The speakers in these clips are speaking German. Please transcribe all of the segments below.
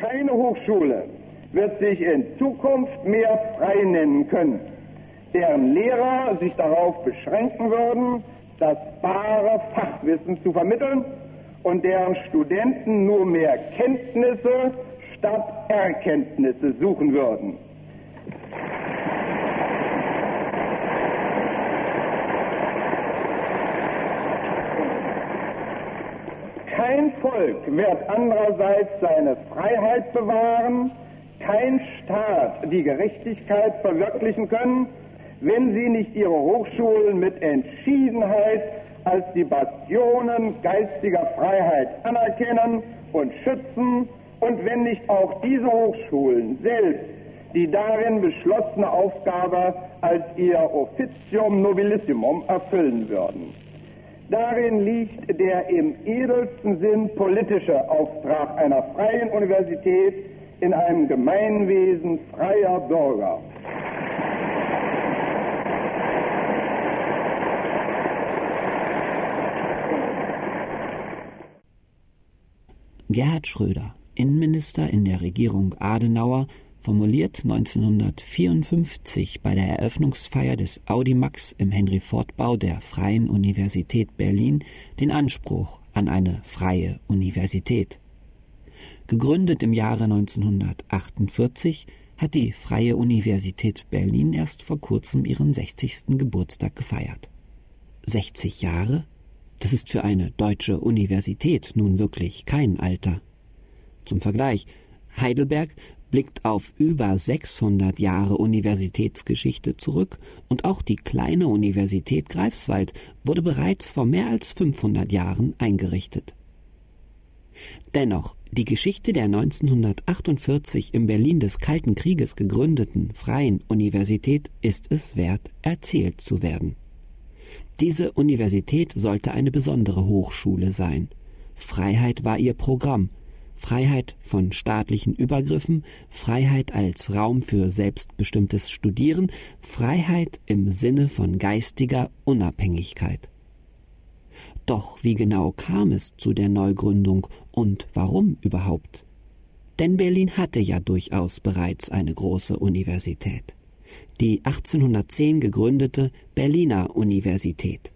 Keine Hochschule wird sich in Zukunft mehr frei nennen können, deren Lehrer sich darauf beschränken würden, das bare Fachwissen zu vermitteln und deren Studenten nur mehr Kenntnisse statt Erkenntnisse suchen würden. Kein Volk wird andererseits seine Freiheit bewahren, kein Staat die Gerechtigkeit verwirklichen können, wenn sie nicht ihre Hochschulen mit Entschiedenheit als die Bastionen geistiger Freiheit anerkennen und schützen und wenn nicht auch diese Hochschulen selbst die darin beschlossene Aufgabe als ihr Officium Nobilissimum erfüllen würden. Darin liegt der im edelsten Sinn politische Auftrag einer freien Universität in einem Gemeinwesen freier Bürger. Gerhard Schröder, Innenminister in der Regierung Adenauer, formuliert 1954 bei der Eröffnungsfeier des Audimax im Henry-Ford-Bau der Freien Universität Berlin den Anspruch an eine freie Universität. Gegründet im Jahre 1948 hat die Freie Universität Berlin erst vor kurzem ihren 60. Geburtstag gefeiert. 60 Jahre? Das ist für eine deutsche Universität nun wirklich kein Alter. Zum Vergleich, Heidelberg blickt auf über 600 Jahre Universitätsgeschichte zurück und auch die kleine Universität Greifswald wurde bereits vor mehr als 500 Jahren eingerichtet. Dennoch, die Geschichte der 1948 im Berlin des Kalten Krieges gegründeten Freien Universität ist es wert, erzählt zu werden. Diese Universität sollte eine besondere Hochschule sein. Freiheit war ihr Programm, Freiheit von staatlichen Übergriffen, Freiheit als Raum für selbstbestimmtes Studieren, Freiheit im Sinne von geistiger Unabhängigkeit. Doch wie genau kam es zu der Neugründung und warum überhaupt? Denn Berlin hatte ja durchaus bereits eine große Universität die 1810 gegründete Berliner Universität.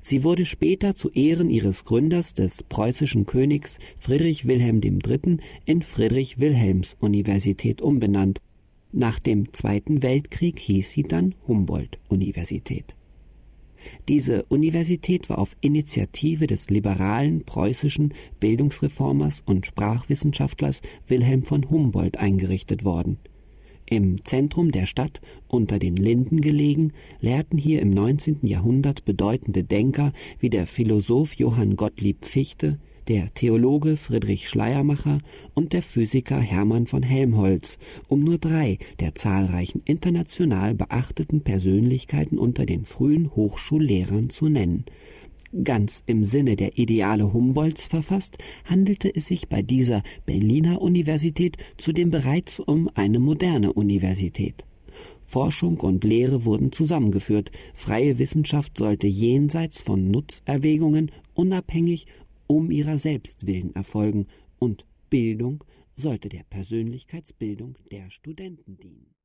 Sie wurde später zu Ehren ihres Gründers des preußischen Königs Friedrich Wilhelm III. in Friedrich-Wilhelms-Universität umbenannt. Nach dem Zweiten Weltkrieg hieß sie dann Humboldt-Universität. Diese Universität war auf Initiative des liberalen preußischen Bildungsreformers und Sprachwissenschaftlers Wilhelm von Humboldt eingerichtet worden im Zentrum der Stadt, unter den Linden gelegen, lehrten hier im 19. Jahrhundert bedeutende Denker wie der Philosoph Johann Gottlieb Fichte, der Theologe Friedrich Schleiermacher und der Physiker Hermann von Helmholtz, um nur drei der zahlreichen international beachteten Persönlichkeiten unter den frühen Hochschullehrern zu nennen, Ganz im Sinne der Ideale Humboldts verfasst, handelte es sich bei dieser Berliner Universität zudem bereits um eine moderne Universität. Forschung und Lehre wurden zusammengeführt, freie Wissenschaft sollte jenseits von Nutzerwägungen unabhängig um ihrer selbst willen erfolgen, und Bildung sollte der Persönlichkeitsbildung der Studenten dienen